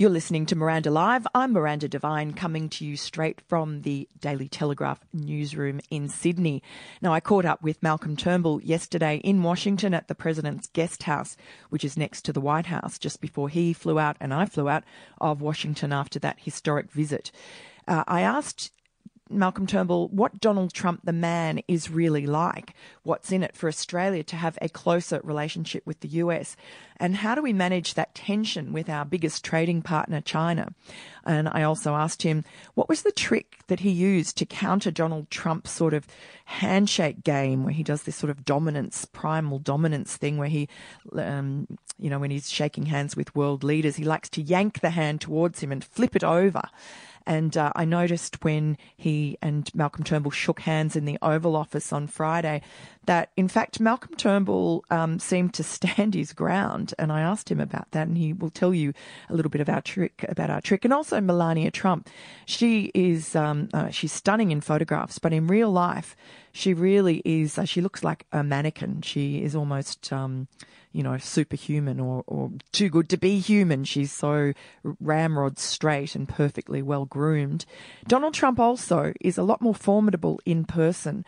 You're listening to Miranda Live. I'm Miranda Devine, coming to you straight from the Daily Telegraph newsroom in Sydney. Now, I caught up with Malcolm Turnbull yesterday in Washington at the President's Guest House, which is next to the White House, just before he flew out and I flew out of Washington after that historic visit. Uh, I asked Malcolm Turnbull, what Donald Trump, the man, is really like. What's in it for Australia to have a closer relationship with the US? And how do we manage that tension with our biggest trading partner, China? And I also asked him, what was the trick that he used to counter Donald Trump's sort of handshake game where he does this sort of dominance, primal dominance thing where he, um, you know, when he's shaking hands with world leaders, he likes to yank the hand towards him and flip it over. And uh, I noticed when he and Malcolm Turnbull shook hands in the Oval Office on Friday that, in fact, Malcolm Turnbull um, seemed to stand his ground. And I asked him about that, and he will tell you a little bit of our trick about our trick. And also Melania Trump, she is um, uh, she's stunning in photographs, but in real life, she really is. Uh, she looks like a mannequin. She is almost. Um, you know, superhuman or, or too good to be human. She's so ramrod straight and perfectly well groomed. Donald Trump also is a lot more formidable in person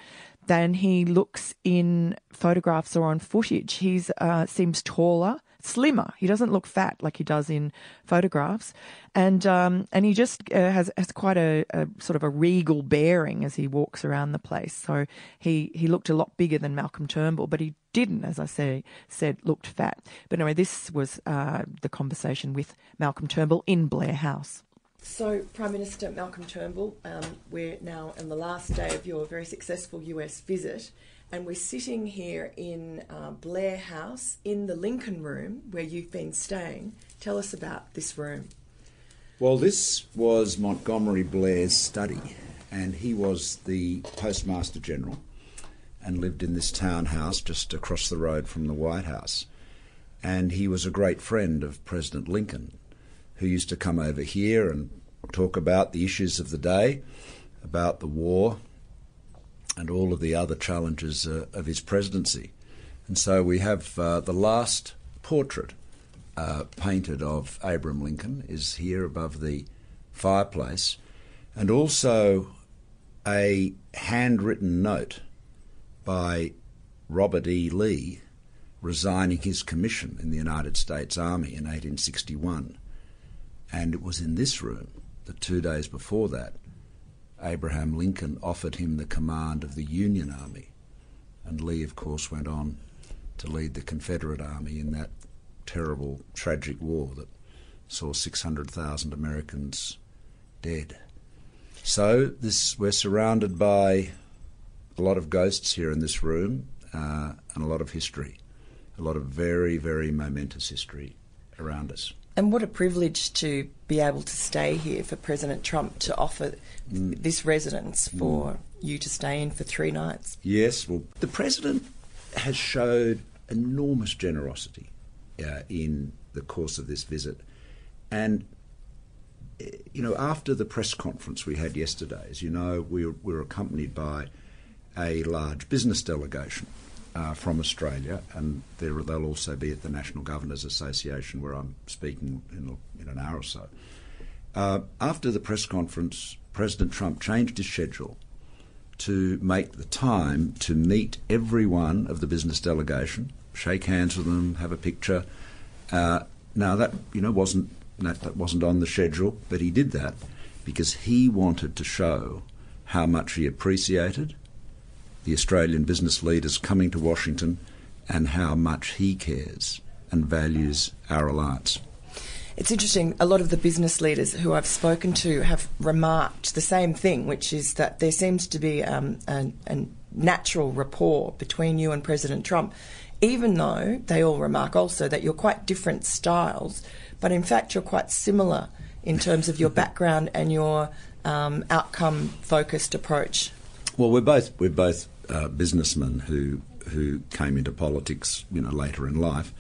than he looks in photographs or on footage. He uh, seems taller slimmer. He doesn't look fat like he does in photographs, and um, and he just uh, has has quite a, a, sort of a regal bearing as he walks around the place. So he he looked a lot bigger than Malcolm Turnbull, but he didn't, as I say, said looked fat. But anyway, this was uh, the conversation with Malcolm Turnbull in Blair House. So, Prime Minister Malcolm Turnbull, um, we're now on the last day of your very successful US visit and we're sitting here in uh, Blair House in the Lincoln Room where you've been staying. Tell us about this room. Well, this was Montgomery Blair's study, and he was the Postmaster General and lived in this townhouse just across the road from the White House. And he was a great friend of President Lincoln, who used to come over here and talk about the issues of the day, about the war, and all of the other challenges uh, of his presidency. And so we have uh, the last portrait uh, painted of Abraham Lincoln is here above the fireplace, and also a handwritten note by Robert E. Lee resigning his commission in the United States Army in 1861. And it was in this room that two days before that Abraham Lincoln offered him the command of the Union Army. And Lee, of course, went on to lead the Confederate Army in that terrible, tragic war that saw 600,000 Americans dead. So this, we're surrounded by a lot of ghosts here in this room uh, and a lot of history, a lot of very, very momentous history around us. And what a privilege to be able to stay here for President Trump to offer mm. this residence for mm. you to stay in for three nights. Yes, well, the President has showed enormous generosity uh, in the course of this visit. And, eh, you know, after the press conference we had yesterday, as you know, we were, we were accompanied by a large business delegation uh, from Australia, and they'll also be at the National Governors Association where I'm speaking in, in an hour or so. Uh, after the press conference, President Trump changed his schedule to make the time to meet every one of the business delegation, shake hands with them, have a picture. Uh, now that you know wasn't that, that wasn't on the schedule, but he did that because he wanted to show how much he appreciated the Australian business leaders coming to Washington and how much he cares and values our alliance. It's interesting, a lot of the business leaders who I've spoken to have remarked the same thing, which is that there seems to be um, a, a natural rapport between you and President Trump, even though they all remark also that you're quite different styles, but in fact you're quite similar in terms of your background and your um, outcome focused approach. Well, we're both we're both uh, businessmen who who came into politics, you know, later in life.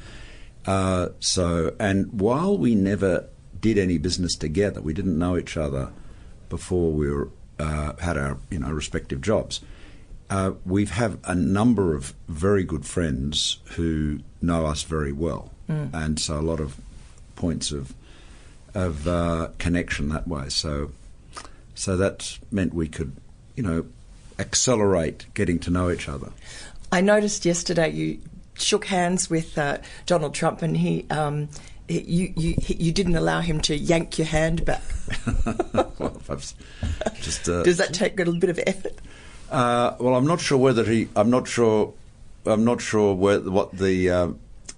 Uh, so, and while we never did any business together, we didn't know each other before we were uh, had our you know respective jobs. Uh, we have a number of very good friends who know us very well, mm. and so a lot of points of of uh, connection that way. So, so that meant we could, you know, accelerate getting to know each other. I noticed yesterday you shook hands with uh, Donald Trump, and he. Um, you, you you didn't allow him to yank your hand back. well, just, uh, Does that take a little bit of effort? Uh, well, I'm not sure whether he. I'm not sure. I'm not sure where, what the uh,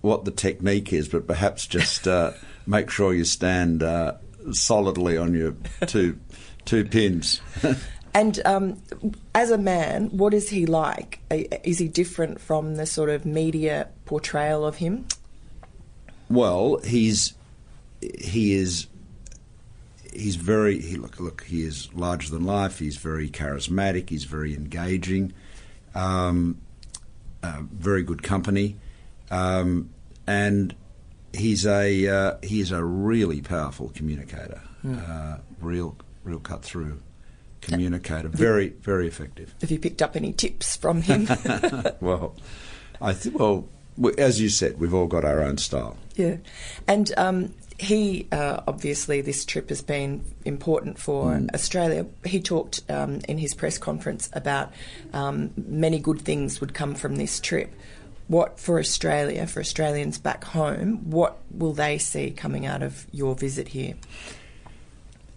what the technique is, but perhaps just uh, make sure you stand uh, solidly on your two two pins. And um, as a man, what is he like? Is he different from the sort of media portrayal of him? Well, he's he is he's very he, look look he is larger than life. He's very charismatic. He's very engaging. Um, uh, very good company, um, and he's a uh, he is a really powerful communicator. Mm. Uh, real real cut through communicator. Very, very effective. Have you picked up any tips from him? well, I think, well, as you said, we've all got our own style. Yeah. And um, he, uh, obviously, this trip has been important for mm. Australia. He talked um, in his press conference about um, many good things would come from this trip. What for Australia, for Australians back home, what will they see coming out of your visit here?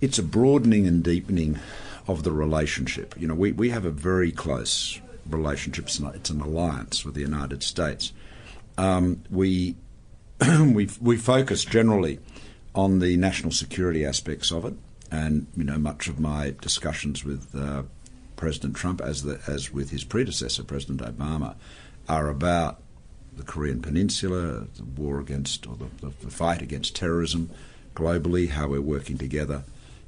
It's a broadening and deepening of the relationship. You know, we, we have a very close relationship. It's an alliance with the United States. Um, we, we, we focus generally on the national security aspects of it, and you know, much of my discussions with uh, President Trump, as the, as with his predecessor, President Obama, are about the Korean Peninsula, the war against or the, the, the fight against terrorism globally, how we're working together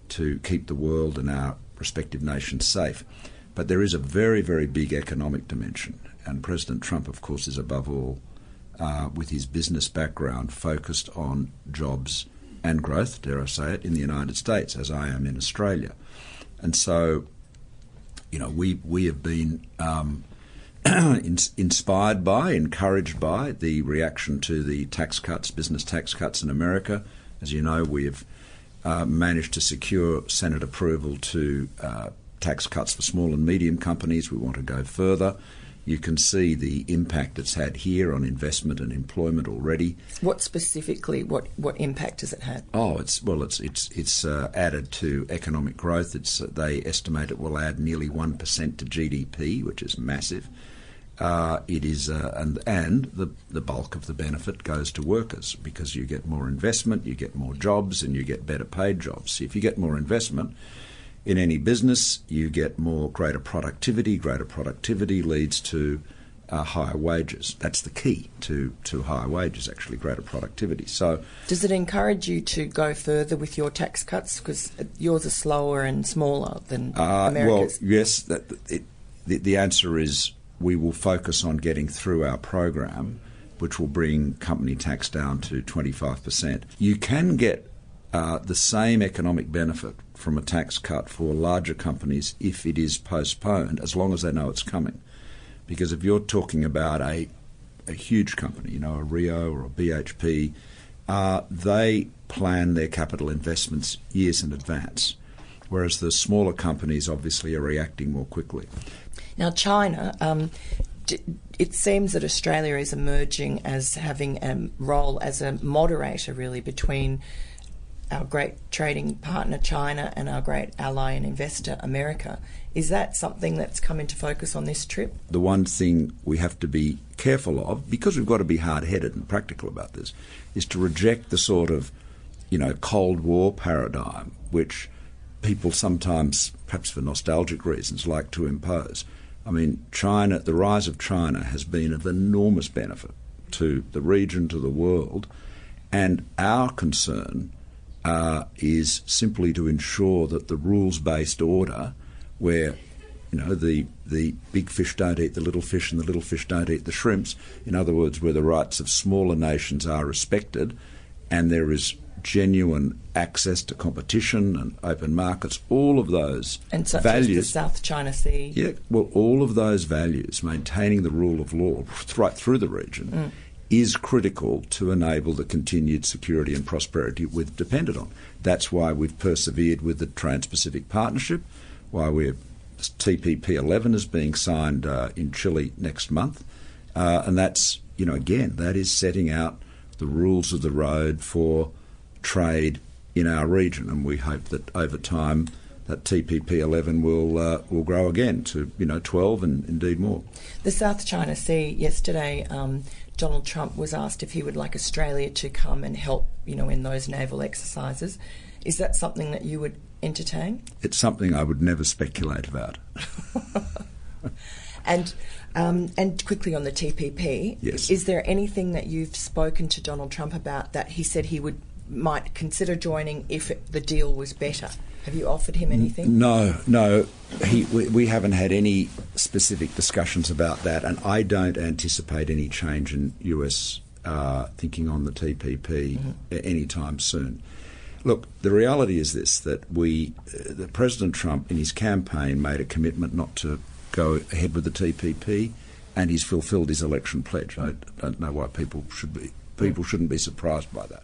to keep the world and our respective nations safe. But there is a very, very big economic dimension. And President Trump, of course, is above all, uh, with his business background, focused on jobs and growth, dare I say it, in the United States, as I am in Australia. And so, you know, we, we have been um, inspired by, encouraged by the reaction to the tax cuts, business tax cuts in America. As you know, we have uh, managed to secure Senate approval to uh, tax cuts for small and medium companies. We want to go further. You can see the impact it's had here on investment and employment already. What specifically? What what impact has it had? Oh, it's well, it's it's it's uh, added to economic growth. It's they estimate it will add nearly one percent to GDP, which is massive. Uh, it is, uh, and and the the bulk of the benefit goes to workers because you get more investment, you get more jobs, and you get better paid jobs. If you get more investment in any business, you get more greater productivity. Greater productivity leads to uh, higher wages. That's the key to, to higher wages, actually, greater productivity. So, does it encourage you to go further with your tax cuts because yours are slower and smaller than uh, America's? Well, yes. That, it, the, the answer is we will focus on getting through our program, which will bring company tax down to 25%. You can get uh, the same economic benefit from a tax cut for larger companies if it is postponed, as long as they know it's coming. Because if you're talking about a, a huge company, you know, a Rio or a BHP, uh, they plan their capital investments years in advance, whereas the smaller companies obviously are reacting more quickly. Now, China, um, it seems that Australia is emerging as having a role as a moderator, really, between our great trading partner China and our great ally and investor America. Is that something that's come into focus on this trip? The one thing we have to be careful of, because we've got to be hard headed and practical about this, is to reject the sort of, you know, Cold War paradigm which people sometimes, perhaps for nostalgic reasons, like to impose. I mean, China, the rise of China has been of enormous benefit to the region, to the world, and our concern uh, is simply to ensure that the rules-based order, where you know the the big fish don't eat the little fish and the little fish don't eat the shrimps. In other words, where the rights of smaller nations are respected, and there is genuine access to competition and open markets, all of those and such values. As the South China Sea. Yeah, well, all of those values, maintaining the rule of law right through the region, mm. is critical to enable the continued security and prosperity we've depended on. That's why we've persevered with the Trans Pacific Partnership, why we're TPP 11 is being signed uh, in Chile next month. Uh, and that's, you know, again, that is setting out the rules of the road for trade in our region. And we hope that over time that TPP 11 will uh, will grow again to you know 12 and indeed more. The South China Sea yesterday. Um, Donald Trump was asked if he would like Australia to come and help, you know, in those naval exercises. Is that something that you would entertain? It's something I would never speculate about. and um, and quickly on the TPP, yes. is there anything that you've spoken to Donald Trump about that he said he would might consider joining if the deal was better? Have you offered him anything? No, no. He, we, we, haven't had any specific discussions about that, and I don't anticipate any change in US uh, thinking on the TPP mm-hmm. anytime soon. Look, the reality is this: that we, uh, that President Trump, in his campaign, made a commitment not to go ahead with the TPP, and he's fulfilled his election pledge. I don't know why people should be people shouldn't be surprised by that.